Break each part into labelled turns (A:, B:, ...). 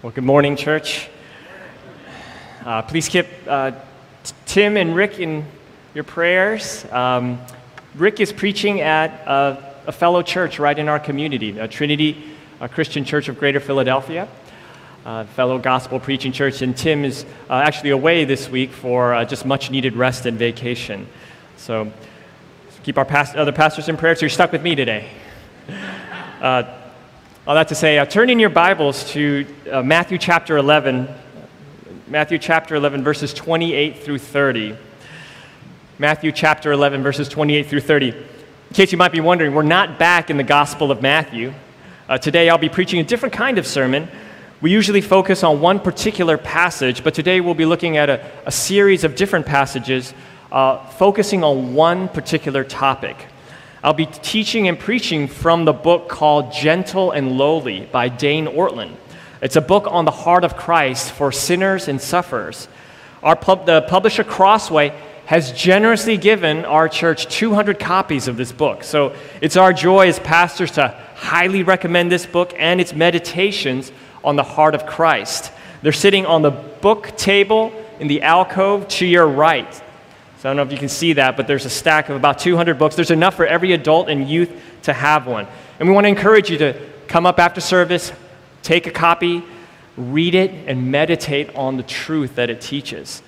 A: Well, good morning, church. Uh, please keep uh, Tim and Rick in your prayers. Um, Rick is preaching at a, a, fellow church right in our community, a Trinity a Christian Church of Greater Philadelphia, fellow gospel preaching church. And Tim is uh, actually away this week for uh, just much needed rest and vacation. So keep our past, other pastors in prayer. So you're stuck with me today. All that to say, uh, turn in your Bibles to uh, Matthew chapter 11, Matthew chapter 11, verses 28 through 30. Matthew chapter 11, verses 28 through 30. In case you might be wondering, we're not back in the Gospel of Matthew. Uh, today I'll be preaching a different kind of sermon. We usually focus on one particular passage, but today we'll be looking at a, a series of different passages uh, focusing on one particular topic. I'll be teaching and preaching from the book called Gentle and Lowly by Dane Ortlund. It's a book on the heart of Christ for sinners and sufferers. Our pub, the publisher Crossway has generously given our church 200 copies of this book. So it's our joy as pastors to highly recommend this book and its meditations on the heart of Christ. They're sitting on the book table in the alcove to your right. So I don't know if you can see that, but there's a stack of about 200 books. There's enough for every adult and youth to have one. And we want to encourage you to come up after service, take a copy, read it, and meditate on the truth that it teaches.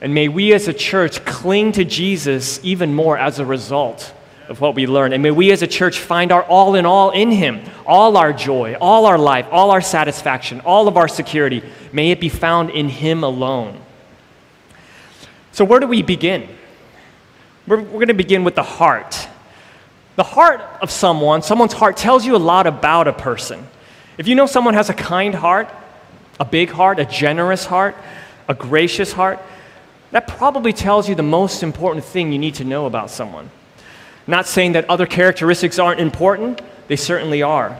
A: And may we as a church cling to Jesus even more as a result of what we learn. And may we as a church find our all in all in Him. All our joy, all our life, all our satisfaction, all of our security, may it be found in Him alone. So, where do we begin? We're, we're going to begin with the heart. The heart of someone, someone's heart, tells you a lot about a person. If you know someone has a kind heart, a big heart, a generous heart, a gracious heart, that probably tells you the most important thing you need to know about someone. Not saying that other characteristics aren't important, they certainly are.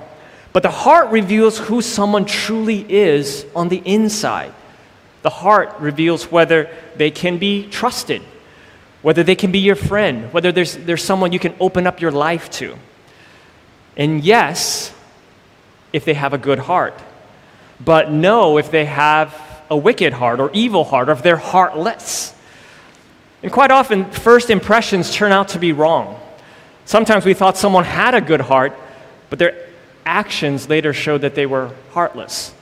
A: But the heart reveals who someone truly is on the inside. The heart reveals whether they can be trusted, whether they can be your friend, whether there's, there's someone you can open up your life to. And yes, if they have a good heart. But no, if they have a wicked heart or evil heart, or if they're heartless. And quite often, first impressions turn out to be wrong. Sometimes we thought someone had a good heart, but their actions later showed that they were heartless.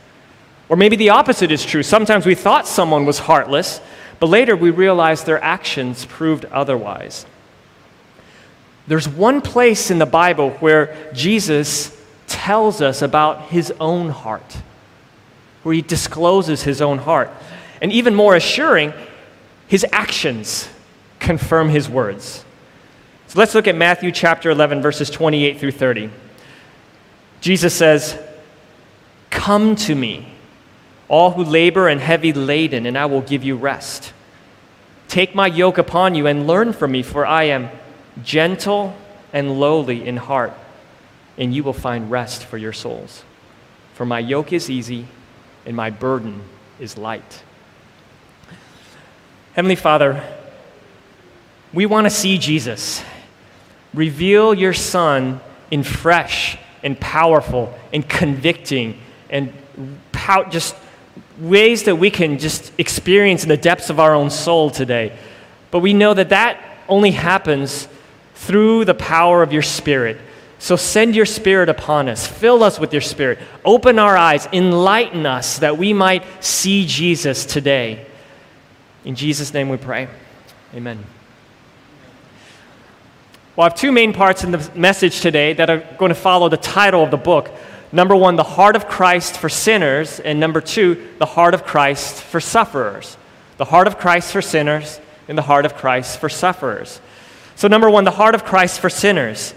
A: Or maybe the opposite is true. Sometimes we thought someone was heartless, but later we realized their actions proved otherwise. There's one place in the Bible where Jesus tells us about his own heart, where he discloses his own heart. And even more assuring, his actions confirm his words. So let's look at Matthew chapter 11, verses 28 through 30. Jesus says, Come to me all who labor and heavy laden, and I will give you rest. Take my yoke upon you and learn from me, for I am gentle and lowly in heart, and you will find rest for your souls. For my yoke is easy and my burden is light. Heavenly Father, we want to see Jesus. Reveal your Son in fresh and powerful and convicting and pow- just ways that we can just experience in the depths of our own soul today. But we know that that only happens through the power of your Spirit. So send your Spirit upon us. Fill us with your Spirit. Open our eyes. Enlighten us that we might see Jesus today. In Jesus' name we pray. Amen. Well, I have two main parts in the message today that are going to follow the title of the book. Number one, the heart of Christ for sinners. And number two, the heart of Christ for sufferers. The heart of Christ for sinners and the heart of Christ for sufferers. So, number one, the heart of Christ for sinners.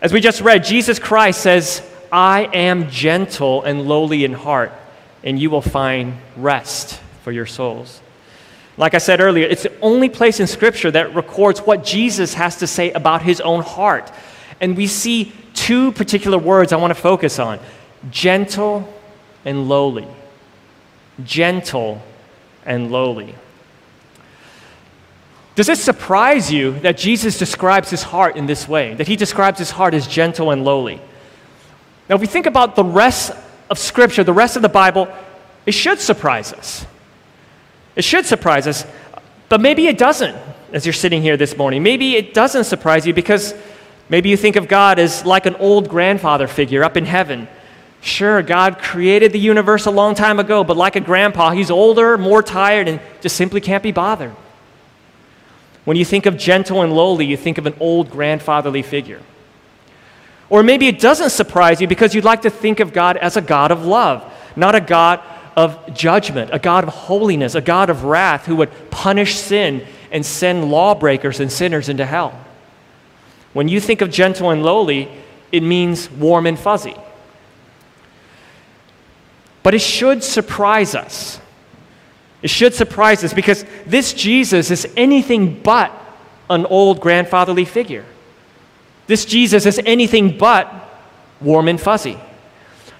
A: As we just read, Jesus Christ says, I am gentle and lowly in heart, and you will find rest for your souls. Like I said earlier, it's the only place in Scripture that records what Jesus has to say about his own heart. And we see two particular words I want to focus on gentle and lowly. Gentle and lowly. Does it surprise you that Jesus describes his heart in this way? That he describes his heart as gentle and lowly? Now, if we think about the rest of Scripture, the rest of the Bible, it should surprise us. It should surprise us, but maybe it doesn't as you're sitting here this morning. Maybe it doesn't surprise you because maybe you think of God as like an old grandfather figure up in heaven. Sure, God created the universe a long time ago, but like a grandpa, he's older, more tired, and just simply can't be bothered. When you think of gentle and lowly, you think of an old grandfatherly figure. Or maybe it doesn't surprise you because you'd like to think of God as a God of love, not a God of judgment, a God of holiness, a God of wrath who would punish sin and send lawbreakers and sinners into hell. When you think of gentle and lowly, it means warm and fuzzy. But it should surprise us. It should surprise us because this Jesus is anything but an old grandfatherly figure. This Jesus is anything but warm and fuzzy.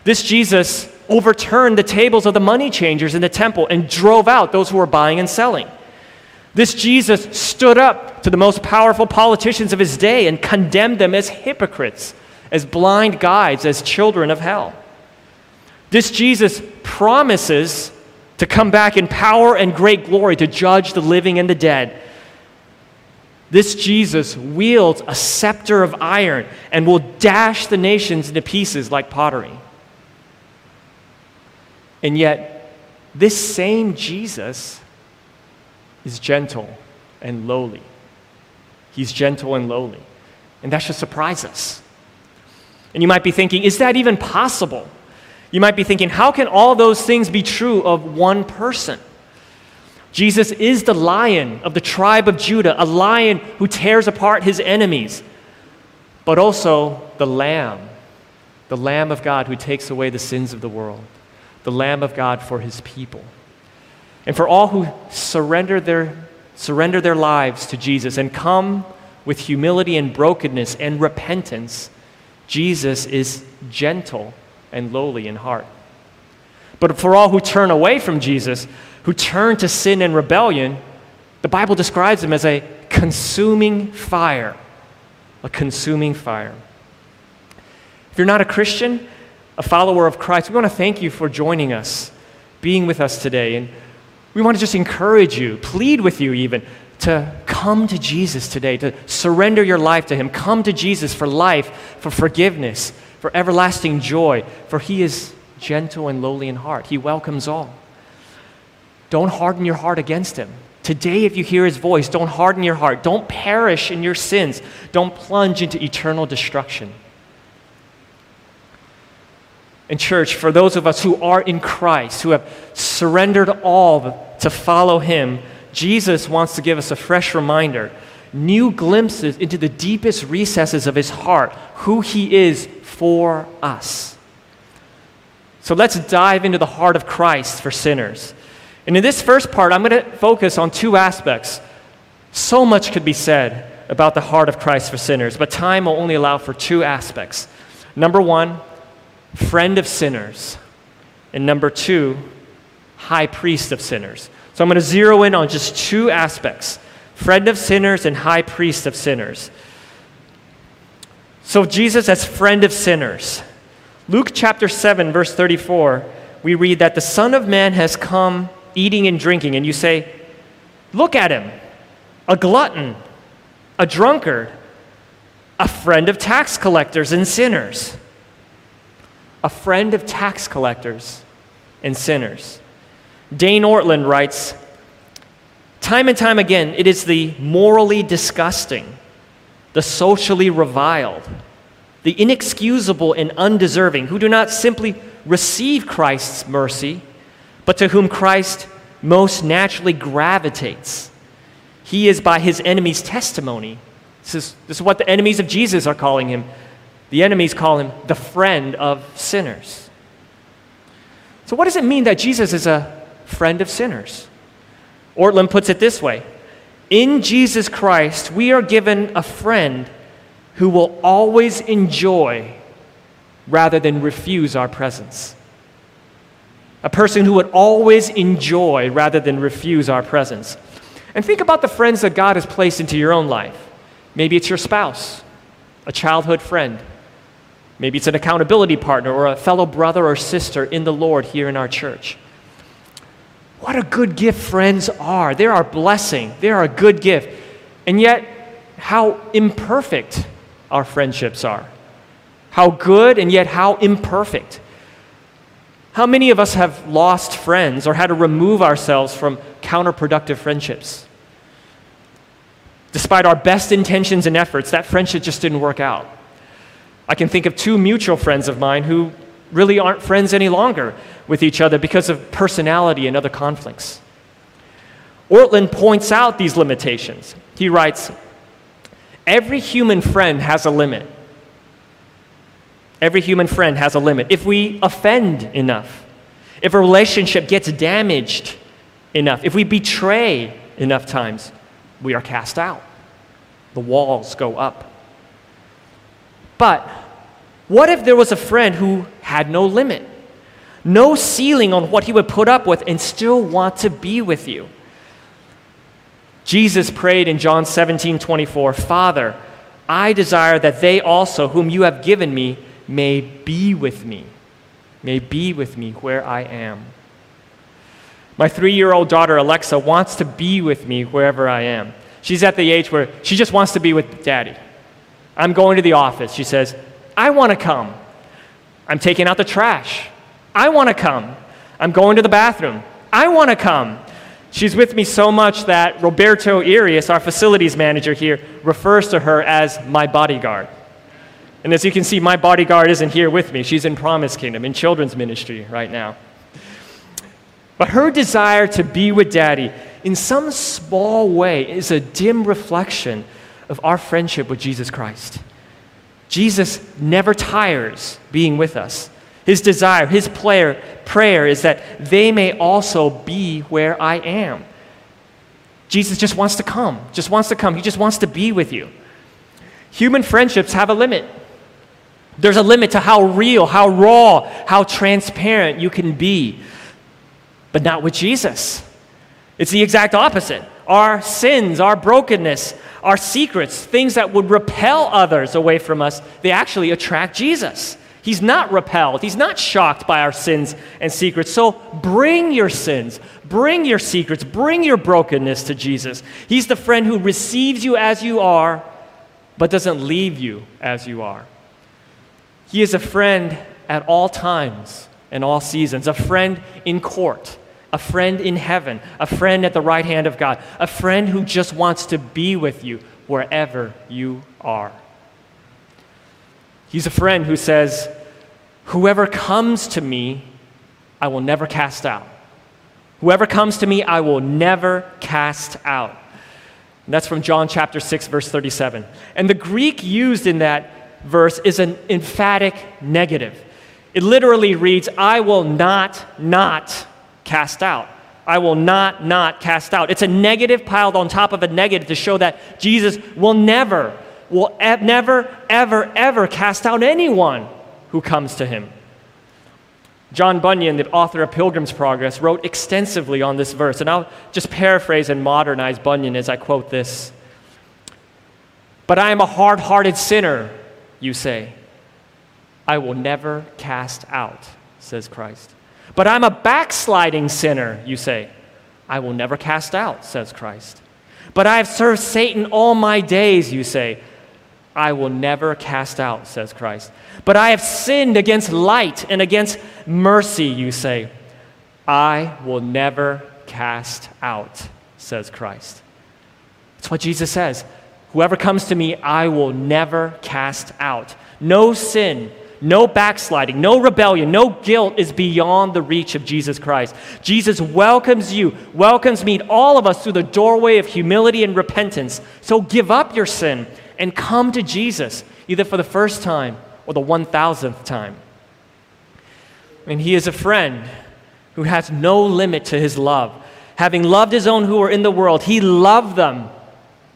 A: This Jesus overturned the tables of the money changers in the temple and drove out those who were buying and selling. This Jesus stood up to the most powerful politicians of his day and condemned them as hypocrites, as blind guides, as children of hell. This Jesus promises to come back in power and great glory to judge the living and the dead. This Jesus wields a scepter of iron and will dash the nations into pieces like pottery. And yet, this same Jesus is gentle and lowly. He's gentle and lowly. And that should surprise us. And you might be thinking, is that even possible? You might be thinking, how can all those things be true of one person? Jesus is the lion of the tribe of Judah, a lion who tears apart his enemies, but also the lamb, the lamb of God who takes away the sins of the world, the lamb of God for his people. And for all who surrender their, surrender their lives to Jesus and come with humility and brokenness and repentance, Jesus is gentle and lowly in heart. But for all who turn away from Jesus, who turn to sin and rebellion, the Bible describes him as a consuming fire. A consuming fire. If you're not a Christian, a follower of Christ, we want to thank you for joining us, being with us today. And we want to just encourage you, plead with you even, to come to Jesus today, to surrender your life to Him. Come to Jesus for life, for forgiveness, for everlasting joy, for He is gentle and lowly in heart. He welcomes all. Don't harden your heart against Him. Today, if you hear His voice, don't harden your heart. Don't perish in your sins. Don't plunge into eternal destruction. In church, for those of us who are in Christ, who have surrendered all to follow Him, Jesus wants to give us a fresh reminder, new glimpses into the deepest recesses of His heart, who He is for us. So let's dive into the heart of Christ for sinners. And in this first part, I'm going to focus on two aspects. So much could be said about the heart of Christ for sinners, but time will only allow for two aspects. Number one, friend of sinners. And number two, high priest of sinners. So I'm going to zero in on just two aspects friend of sinners and high priest of sinners. So, Jesus as friend of sinners. Luke chapter 7, verse 34, we read that the Son of Man has come eating and drinking, and you say, Look at him, a glutton, a drunkard, a friend of tax collectors and sinners a friend of tax collectors and sinners. Dane Ortlund writes Time and time again, it is the morally disgusting, the socially reviled, the inexcusable and undeserving who do not simply receive Christ's mercy, but to whom Christ most naturally gravitates. He is by his enemy's testimony. This is, this is what the enemies of Jesus are calling him the enemies call him the friend of sinners. So, what does it mean that Jesus is a friend of sinners? Ortlund puts it this way In Jesus Christ, we are given a friend who will always enjoy rather than refuse our presence. A person who would always enjoy rather than refuse our presence. And think about the friends that God has placed into your own life. Maybe it's your spouse, a childhood friend, Maybe it's an accountability partner or a fellow brother or sister in the Lord here in our church. What a good gift friends are. They're our blessing, they're a good gift. And yet, how imperfect our friendships are. How good and yet how imperfect. How many of us have lost friends or had to remove ourselves from counterproductive friendships? Despite our best intentions and efforts, that friendship just didn't work out. I can think of two mutual friends of mine who really aren't friends any longer with each other because of personality and other conflicts. Ortlund points out these limitations. He writes Every human friend has a limit. Every human friend has a limit. If we offend enough, if a relationship gets damaged enough, if we betray enough times, we are cast out. The walls go up. But what if there was a friend who had no limit, no ceiling on what he would put up with, and still want to be with you? Jesus prayed in John 17 24, Father, I desire that they also, whom you have given me, may be with me, may be with me where I am. My three year old daughter, Alexa, wants to be with me wherever I am. She's at the age where she just wants to be with daddy. I'm going to the office. She says, I want to come. I'm taking out the trash. I want to come. I'm going to the bathroom. I want to come. She's with me so much that Roberto Arias, our facilities manager here, refers to her as my bodyguard. And as you can see, my bodyguard isn't here with me. She's in Promise Kingdom, in children's ministry right now. But her desire to be with daddy in some small way, is a dim reflection of our friendship with Jesus Christ. Jesus never tires being with us. His desire, his prayer, prayer is that they may also be where I am. Jesus just wants to come, just wants to come. He just wants to be with you. Human friendships have a limit. There's a limit to how real, how raw, how transparent you can be, but not with Jesus. It's the exact opposite. Our sins, our brokenness, our secrets, things that would repel others away from us, they actually attract Jesus. He's not repelled. He's not shocked by our sins and secrets. So bring your sins, bring your secrets, bring your brokenness to Jesus. He's the friend who receives you as you are, but doesn't leave you as you are. He is a friend at all times and all seasons, a friend in court a friend in heaven, a friend at the right hand of God, a friend who just wants to be with you wherever you are. He's a friend who says, Whoever comes to me, I will never cast out. Whoever comes to me, I will never cast out. And that's from John chapter 6, verse 37. And the Greek used in that verse is an emphatic negative. It literally reads, I will not, not cast out. I will not, not cast out. It's a negative piled on top of a negative to show that Jesus will never, will never, ever, ever cast out anyone who comes to him. John Bunyan, the author of Pilgrim's Progress, wrote extensively on this verse, and I'll just paraphrase and modernize Bunyan as I quote this. But I am a hard hearted sinner, you say. I will never cast out, says Christ. But I'm a backsliding sinner, you say. I will never cast out, says Christ. But I have served Satan all my days, you say. I will never cast out, says Christ. But I have sinned against light and against mercy, you say. I will never cast out, says Christ. That's what Jesus says. Whoever comes to me, I will never cast out. No sin, no backsliding, no rebellion, no guilt is beyond the reach of Jesus Christ. Jesus welcomes you, welcomes me, all of us through the doorway of humility and repentance. So give up your sin and come to Jesus, either for the first time or the 1000th time. And he is a friend who has no limit to his love. Having loved his own who were in the world, he loved them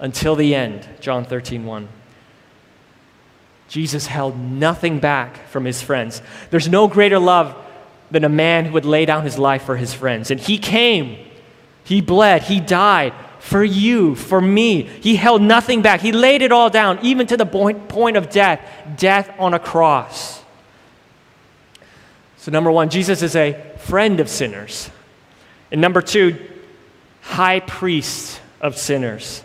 A: until the end. John 13, 1. Jesus held nothing back from his friends. There's no greater love than a man who would lay down his life for his friends. And he came, he bled, he died for you, for me. He held nothing back. He laid it all down, even to the point, of death death on a cross. So, number one, Jesus is a friend of sinners. And number two, high priest of sinners.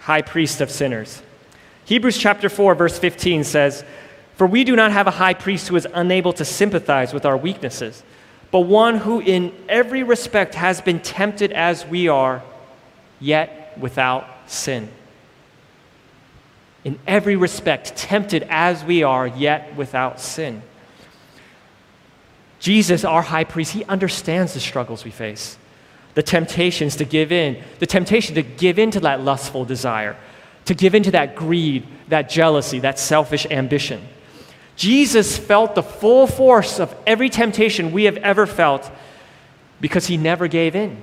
A: High priest of sinners. Hebrews chapter 4, verse 15 says, For we do not have a high priest who is unable to sympathize with our weaknesses, but one who in every respect has been tempted as we are, yet without sin. In every respect, tempted as we are, yet without sin. Jesus, our high priest, he understands the struggles we face the temptations to give in, the temptation to give in to that lustful desire, to give in to that greed, that jealousy, that selfish ambition. Jesus felt the full force of every temptation we have ever felt because he never gave in.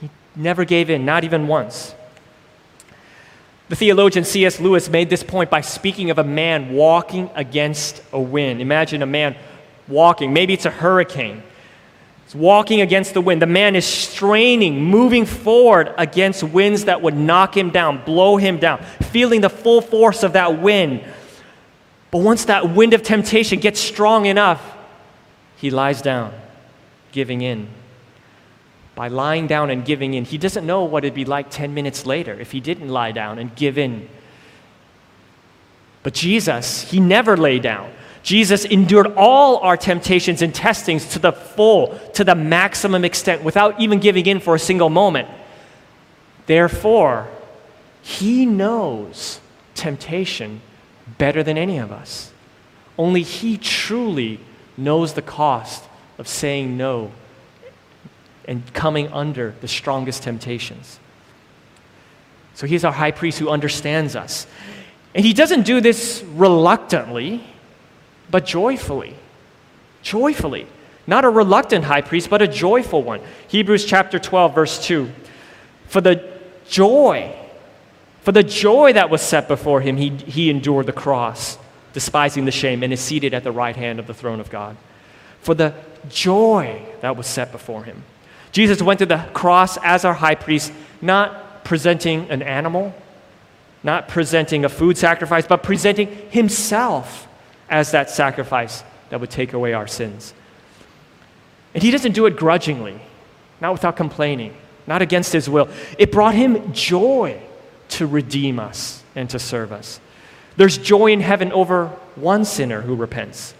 A: He never gave in, not even once. The theologian C.S. Lewis made this point by speaking of a man walking against a wind. Imagine a man walking, maybe it's a hurricane. He's walking against the wind. The man is straining, moving forward against winds that would knock him down, blow him down, feeling the full force of that wind. But once that wind of temptation gets strong enough, he lies down, giving in. By lying down and giving in, he doesn't know what it'd be like 10 minutes later if he didn't lie down and give in. But Jesus, he never lay down. Jesus endured all our temptations and testings to the full, to the maximum extent, without even giving in for a single moment. Therefore, he knows temptation better than any of us. Only he truly knows the cost of saying no and coming under the strongest temptations. So he's our high priest who understands us. And he doesn't do this reluctantly but joyfully. Joyfully. Not a reluctant high priest, but a joyful one. Hebrews chapter 12, verse 2. For the joy, for the joy that was set before him, he, he endured the cross, despising the shame, and is seated at the right hand of the throne of God. For the joy that was set before him. Jesus went to the cross as our high priest, not presenting an animal, not presenting a food sacrifice, but presenting himself as that sacrifice that would take away our sins. And he doesn't do it grudgingly, not without complaining, not against his will. It brought him joy to redeem us and to serve us. There's joy in heaven over one sinner who repents.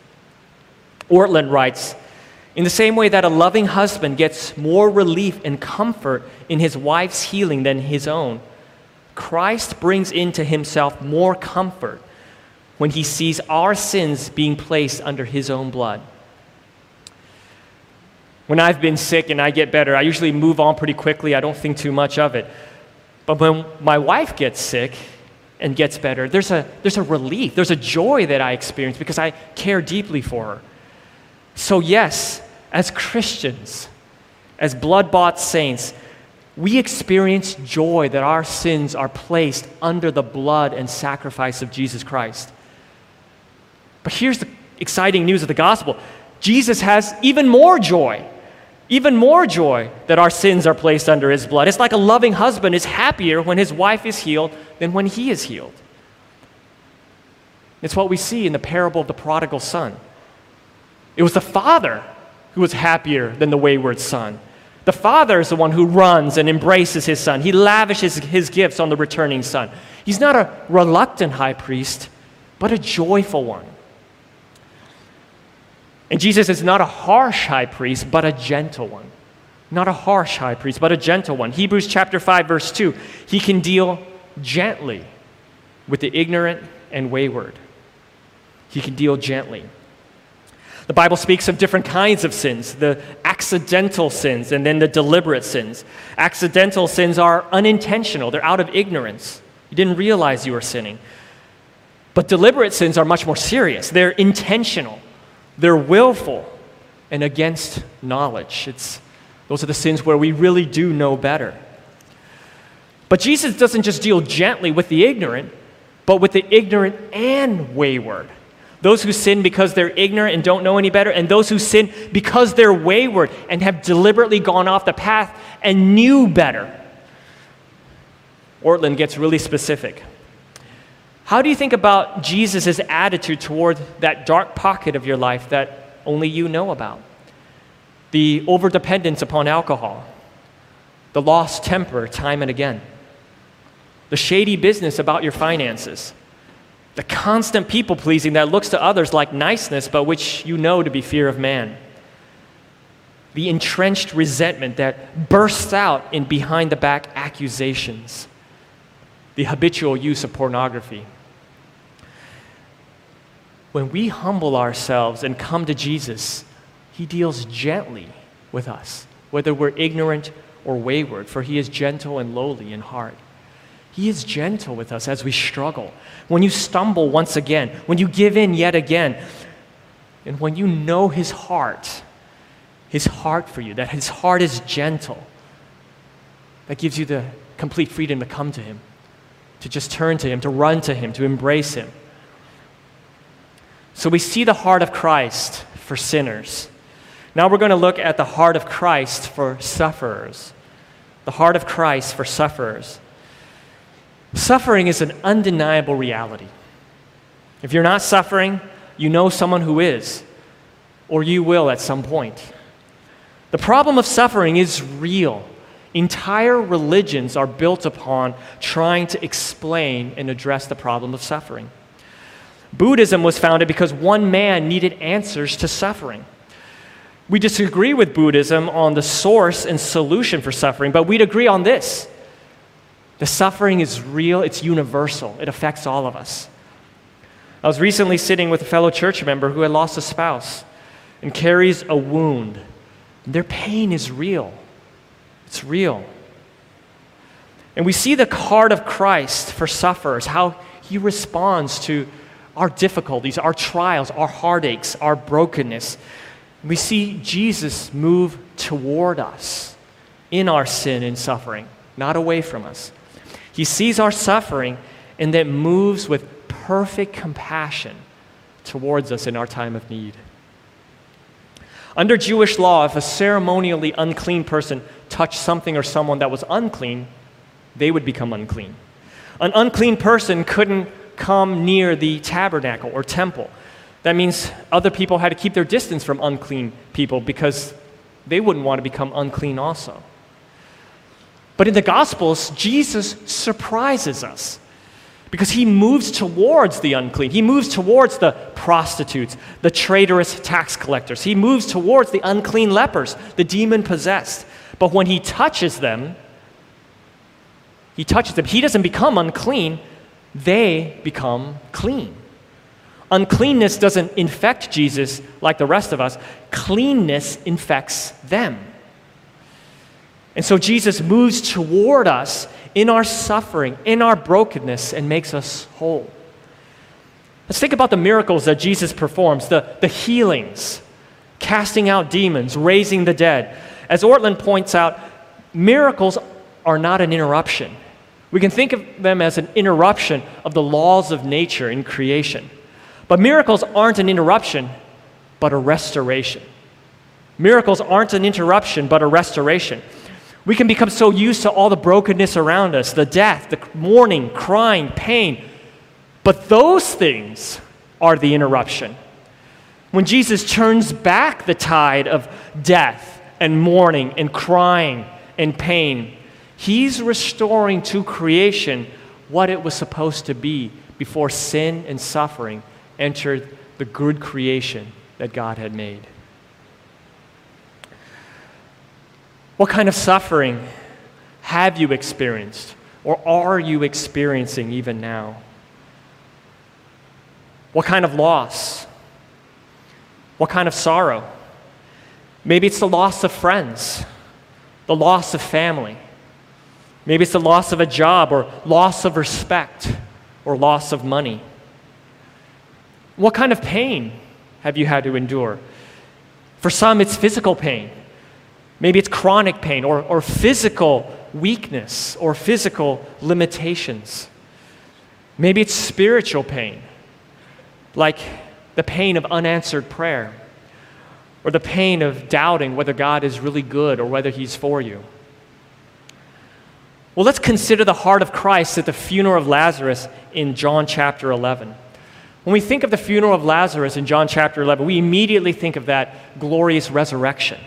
A: Ortlund writes In the same way that a loving husband gets more relief and comfort in his wife's healing than his own, Christ brings into himself more comfort when he sees our sins being placed under his own blood. When I've been sick and I get better, I usually move on pretty quickly. I don't think too much of it. But when my wife gets sick and gets better, there's a, there's a relief, there's a joy that I experience because I care deeply for her. So, yes, as Christians, as blood bought saints, we experience joy that our sins are placed under the blood and sacrifice of Jesus Christ. But here's the exciting news of the gospel Jesus has even more joy. Even more joy that our sins are placed under his blood. It's like a loving husband is happier when his wife is healed than when he is healed. It's what we see in the parable of the prodigal son. It was the father who was happier than the wayward son. The father is the one who runs and embraces his son. He lavishes his gifts on the returning son. He's not a reluctant high priest, but a joyful one. And Jesus is not a harsh high priest, but a gentle one. Not a harsh high priest, but a gentle one. Hebrews chapter 5, verse 2. He can deal gently with the ignorant and wayward. He can deal gently. The Bible speaks of different kinds of sins the accidental sins and then the deliberate sins. Accidental sins are unintentional, they're out of ignorance. You didn't realize you were sinning. But deliberate sins are much more serious, they're intentional. They're willful and against knowledge. It's, those are the sins where we really do know better. But Jesus doesn't just deal gently with the ignorant, but with the ignorant and wayward. Those who sin because they're ignorant and don't know any better, and those who sin because they're wayward and have deliberately gone off the path and knew better. Ortlund gets really specific. How do you think about Jesus' attitude toward that dark pocket of your life that only you know about? The overdependence upon alcohol, the lost temper time and again, the shady business about your finances, the constant people pleasing that looks to others like niceness, but which you know to be fear of man the entrenched resentment that bursts out in behind the back accusations, the habitual use of pornography. When we humble ourselves and come to Jesus, He deals gently with us, whether we're ignorant or wayward, for He is gentle and lowly in heart. He is gentle with us as we struggle. When you stumble once again, when you give in yet again, and when you know His heart, his heart for you, that his heart is gentle. That gives you the complete freedom to come to him, to just turn to him, to run to him, to embrace him. So we see the heart of Christ for sinners. Now we're going to look at the heart of Christ for sufferers. The heart of Christ for sufferers. Suffering is an undeniable reality. If you're not suffering, you know someone who is, or you will at some point. The problem of suffering is real. Entire religions are built upon trying to explain and address the problem of suffering. Buddhism was founded because one man needed answers to suffering. We disagree with Buddhism on the source and solution for suffering, but we'd agree on this. The suffering is real, it's universal, it affects all of us. I was recently sitting with a fellow church member who had lost a spouse and carries a wound their pain is real. It's real. And we see the heart of Christ for sufferers, how he responds to our difficulties, our trials, our heartaches, our brokenness. We see Jesus move toward us in our sin and suffering, not away from us. He sees our suffering and then moves with perfect compassion towards us in our time of need. Under Jewish law, if a ceremonially unclean person touched something or someone that was unclean, they would become unclean. An unclean person couldn't come near the tabernacle or temple. That means other people had to keep their distance from unclean people because they wouldn't want to become unclean also. But in the Gospels, Jesus surprises us because he moves towards the unclean. He moves towards the prostitutes, the traitorous tax collectors. He moves towards the unclean lepers, the demon possessed. But when he touches them, he touches them. He doesn't become unclean, they become clean. Uncleanness doesn't infect Jesus like the rest of us, cleanness infects them. And so Jesus moves toward us in our suffering, in our brokenness, and makes us whole. Let's think about the miracles that Jesus performs, the, the healings, casting out demons, raising the dead. As Ortlund points out, miracles are not an interruption. We can think of them as an interruption of the laws of nature in creation. But miracles aren't an interruption, but a restoration. Miracles aren't an interruption, but a restoration. We can become so used to all the brokenness around us the death, the mourning, crying, pain. But those things are the interruption. When Jesus turns back the tide of death and mourning and crying and pain, he's restoring to creation what it was supposed to be before sin and suffering entered the good creation that God had made. What kind of suffering have you experienced or are you experiencing even now? What kind of loss? What kind of sorrow? Maybe it's the loss of friends, the loss of family. Maybe it's the loss of a job or loss of respect or loss of money. What kind of pain have you had to endure? For some, it's physical pain. Maybe it's chronic pain or, or physical weakness or physical limitations. Maybe it's spiritual pain, like the pain of unanswered prayer or the pain of doubting whether God is really good or whether He's for you. Well, let's consider the heart of Christ at the funeral of Lazarus in John chapter 11. When we think of the funeral of Lazarus in John chapter 11, we immediately think of that glorious resurrection.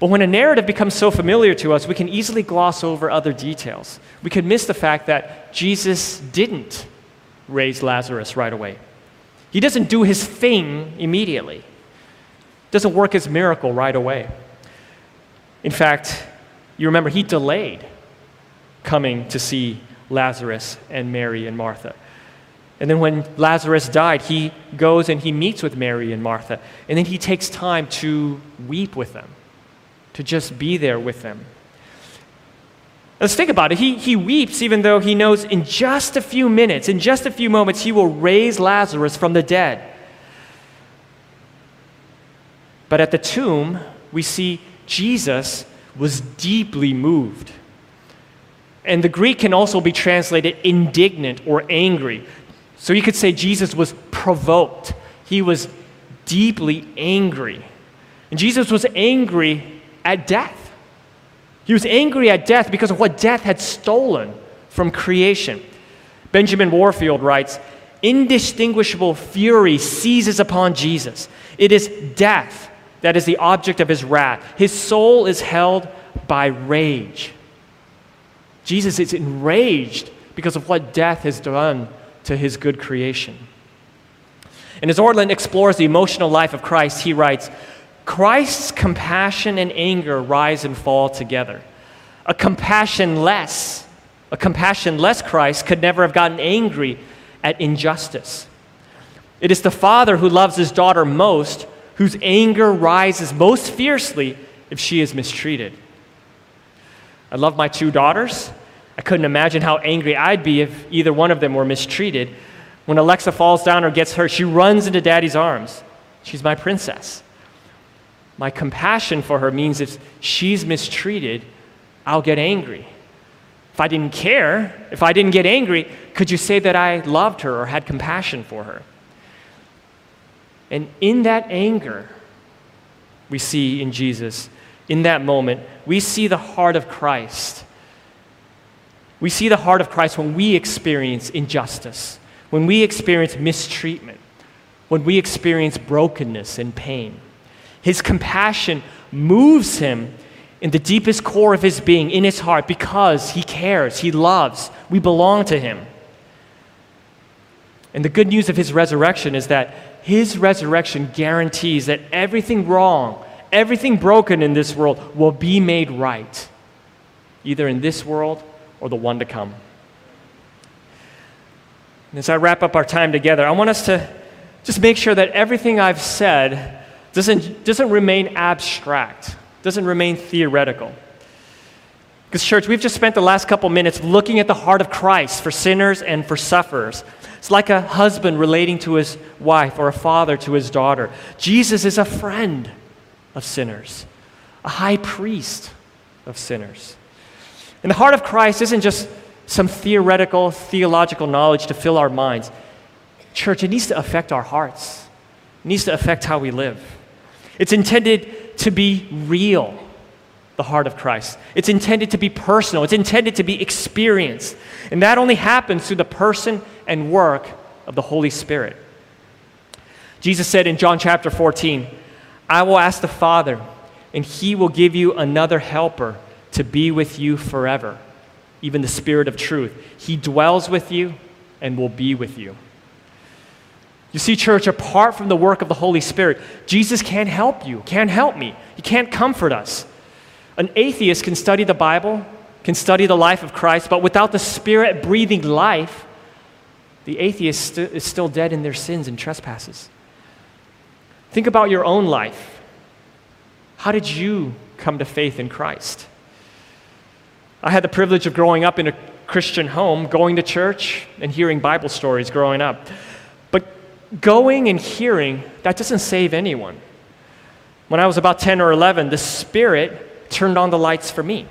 A: But when a narrative becomes so familiar to us, we can easily gloss over other details. We can miss the fact that Jesus didn't raise Lazarus right away. He doesn't do his thing immediately. Doesn't work his miracle right away. In fact, you remember he delayed coming to see Lazarus and Mary and Martha. And then when Lazarus died, he goes and he meets with Mary and Martha. And then he takes time to weep with them, to just be there with them. Let's think about it. He, he weeps even though he knows in just a few minutes, in just a few moments, he will raise Lazarus from the dead. But at the tomb, we see Jesus was deeply moved. And the Greek can also be translated indignant or angry. So you could say Jesus was provoked. He was deeply angry. And Jesus was angry at death. He was angry at death because of what death had stolen from creation. Benjamin Warfield writes Indistinguishable fury seizes upon Jesus. It is death that is the object of his wrath. His soul is held by rage. Jesus is enraged because of what death has done to his good creation. And as Ortlund explores the emotional life of Christ, he writes Christ's compassion and anger rise and fall together. A compassionless, a compassionless Christ could never have gotten angry at injustice. It is the father who loves his daughter most whose anger rises most fiercely if she is mistreated. I love my two daughters. I couldn't imagine how angry I'd be if either one of them were mistreated. When Alexa falls down or gets hurt, she runs into daddy's arms. She's my princess. My compassion for her means if she's mistreated, I'll get angry. If I didn't care, if I didn't get angry, could you say that I loved her or had compassion for her? And in that anger, we see in Jesus, in that moment, we see the heart of Christ. We see the heart of Christ when we experience injustice, when we experience mistreatment, when we experience brokenness and pain. His compassion moves him in the deepest core of his being, in his heart, because he cares, he loves, we belong to him. And the good news of his resurrection is that his resurrection guarantees that everything wrong, everything broken in this world will be made right, either in this world or the one to come. And as I wrap up our time together, I want us to just make sure that everything I've said doesn't, doesn't remain abstract, doesn't remain theoretical. Because, church, we've just spent the last couple minutes looking at the heart of Christ for sinners and for sufferers. It's like a husband relating to his wife or a father to his daughter. Jesus is a friend of sinners, a high priest of sinners. And the heart of Christ isn't just some theoretical, theological knowledge to fill our minds. Church, it needs to affect our hearts, it needs to affect how we live. It's intended to be real, the heart of Christ. It's intended to be personal, it's intended to be experienced. And that only happens through the person and work of the Holy Spirit. Jesus said in John chapter 14, I will ask the Father, and he will give you another helper to be with you forever, even the Spirit of truth. He dwells with you and will be with you. You see, church, apart from the work of the Holy Spirit, Jesus can't help you, can't help me. He can't comfort us. An atheist can study the Bible, can study the life of Christ, but without the Spirit breathing life, the atheist st- is still dead in their sins and trespasses. Think about your own life. How did you come to faith in Christ? I had the privilege of growing up in a Christian home, going to church, and hearing Bible stories growing up But going and hearing, that doesn't save anyone. When I was about 10 or 11, the Spirit turned on the lights for me.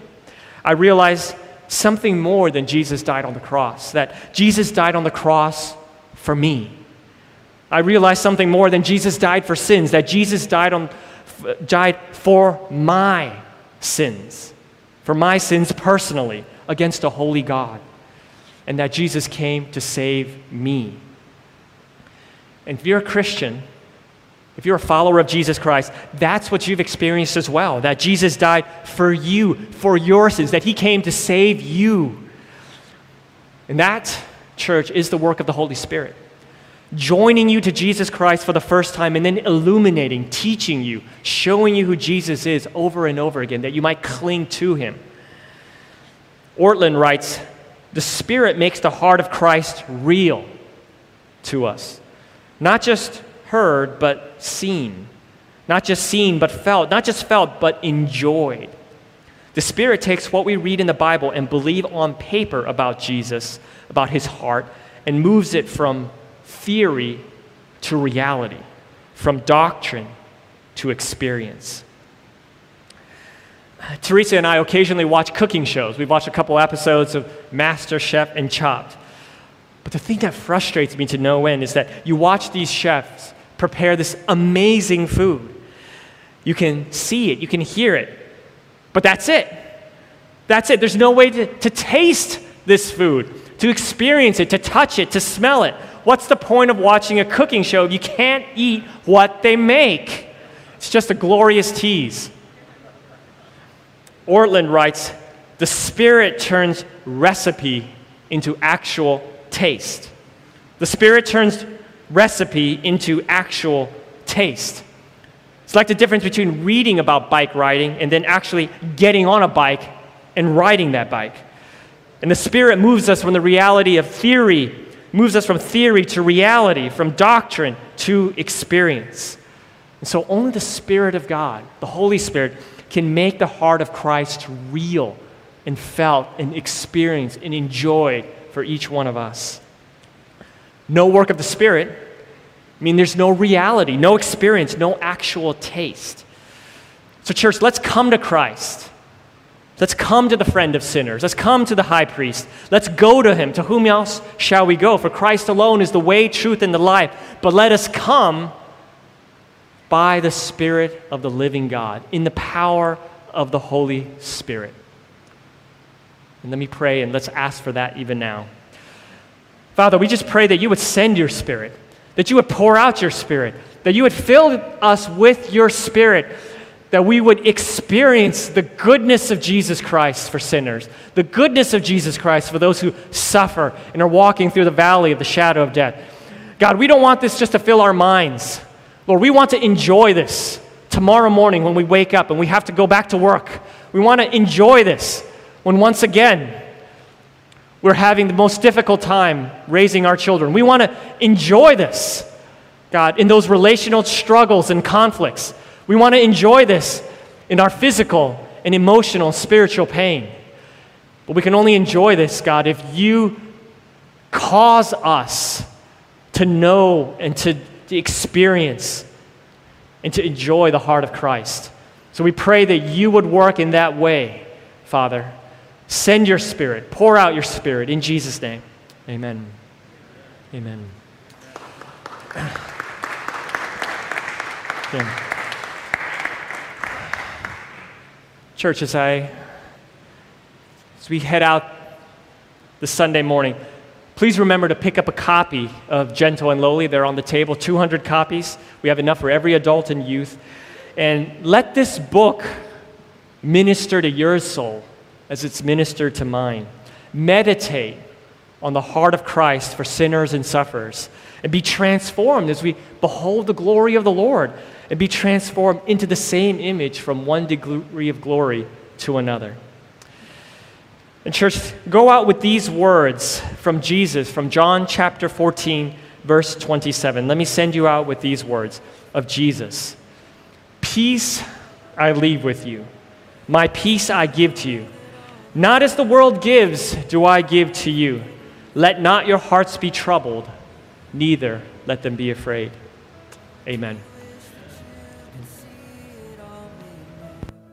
A: I realized something more than Jesus died on the cross, that Jesus died on the cross for me. I realized something more than Jesus died for sins, that Jesus died, on, died for my sins, for my sins personally against a holy God, and that Jesus came to save me. And if you're a Christian, if you're a follower of Jesus Christ, that's what you've experienced as well. That Jesus died for you, for your sins, that he came to save you. And that, church, is the work of the Holy Spirit. Joining you to Jesus Christ for the first time and then illuminating, teaching you, showing you who Jesus is over and over again, that you might cling to him. Ortlund writes The Spirit makes the heart of Christ real to us. Not just heard, but seen. Not just seen, but felt. Not just felt, but enjoyed. The Spirit takes what we read in the Bible and believe on paper about Jesus, about his heart, and moves it from theory to reality, from doctrine to experience. Teresa and I occasionally watch cooking shows. We've watched a couple episodes of Master Chef and Chopped. But the thing that frustrates me to no end is that you watch these chefs prepare this amazing food. You can see it, you can hear it, but that's it. That's it. There's no way to, to taste this food, to experience it, to touch it, to smell it. What's the point of watching a cooking show if you can't eat what they make? It's just a glorious tease. Ortlund writes The Spirit turns recipe into actual taste. The Spirit turns recipe into actual taste. It's like the difference between reading about bike riding and then actually getting on a bike and riding that bike. And the Spirit moves us from the reality of theory, moves us from theory to reality, from doctrine to experience. And so only the Spirit of God, the Holy Spirit, can make the heart of Christ real and felt and experienced and enjoyed for each one of us. No work of the Spirit, I mean, there's no reality, no experience, no actual taste. So, church, let's come to Christ. Let's come to the friend of sinners. Let's come to the high priest. Let's go to him. To whom else shall we go? For Christ alone is the way, truth, and the life. But let us come by the Spirit of the living God, in the power of the Holy Spirit. And let me pray and let's ask for that even now. Father, we just pray that you would send your Spirit, that you would pour out your Spirit, that you would fill us with your Spirit, that we would experience the goodness of Jesus Christ for sinners, the goodness of Jesus Christ for those who suffer and are walking through the valley of the shadow of death. God, we don't want this just to fill our minds. Lord, we want to enjoy this tomorrow morning when we wake up and we have to go back to work. We want to enjoy this when once again we're having the most difficult time raising our children. We want to enjoy this, God, in those relational struggles and conflicts. We want to enjoy this in our physical and emotional, spiritual pain. But we can only enjoy this, God, if you cause us to know and to, to experience and to enjoy the heart of Christ. So we pray that you would work in that way, Father. Send your spirit, pour out your spirit in Jesus' name. Amen. Amen. Church, as I as we head out this Sunday morning, please remember to pick up a copy of Gentle and Lowly. They're on the table, 200 copies. We have enough for every adult and youth. And let this book minister to your soul as it's ministered to mine. Meditate on the heart of Christ for sinners and sufferers, and be transformed as we behold the glory of the Lord, and be transformed into the same image from one degree of glory to another. And, church, go out with these words from Jesus, from John chapter 14, verse 27. Let me send you out with these words of Jesus Peace I leave with you, my peace I give to you. Not as the world gives, do I give to you. Let not your hearts be troubled, neither let them be afraid. Amen.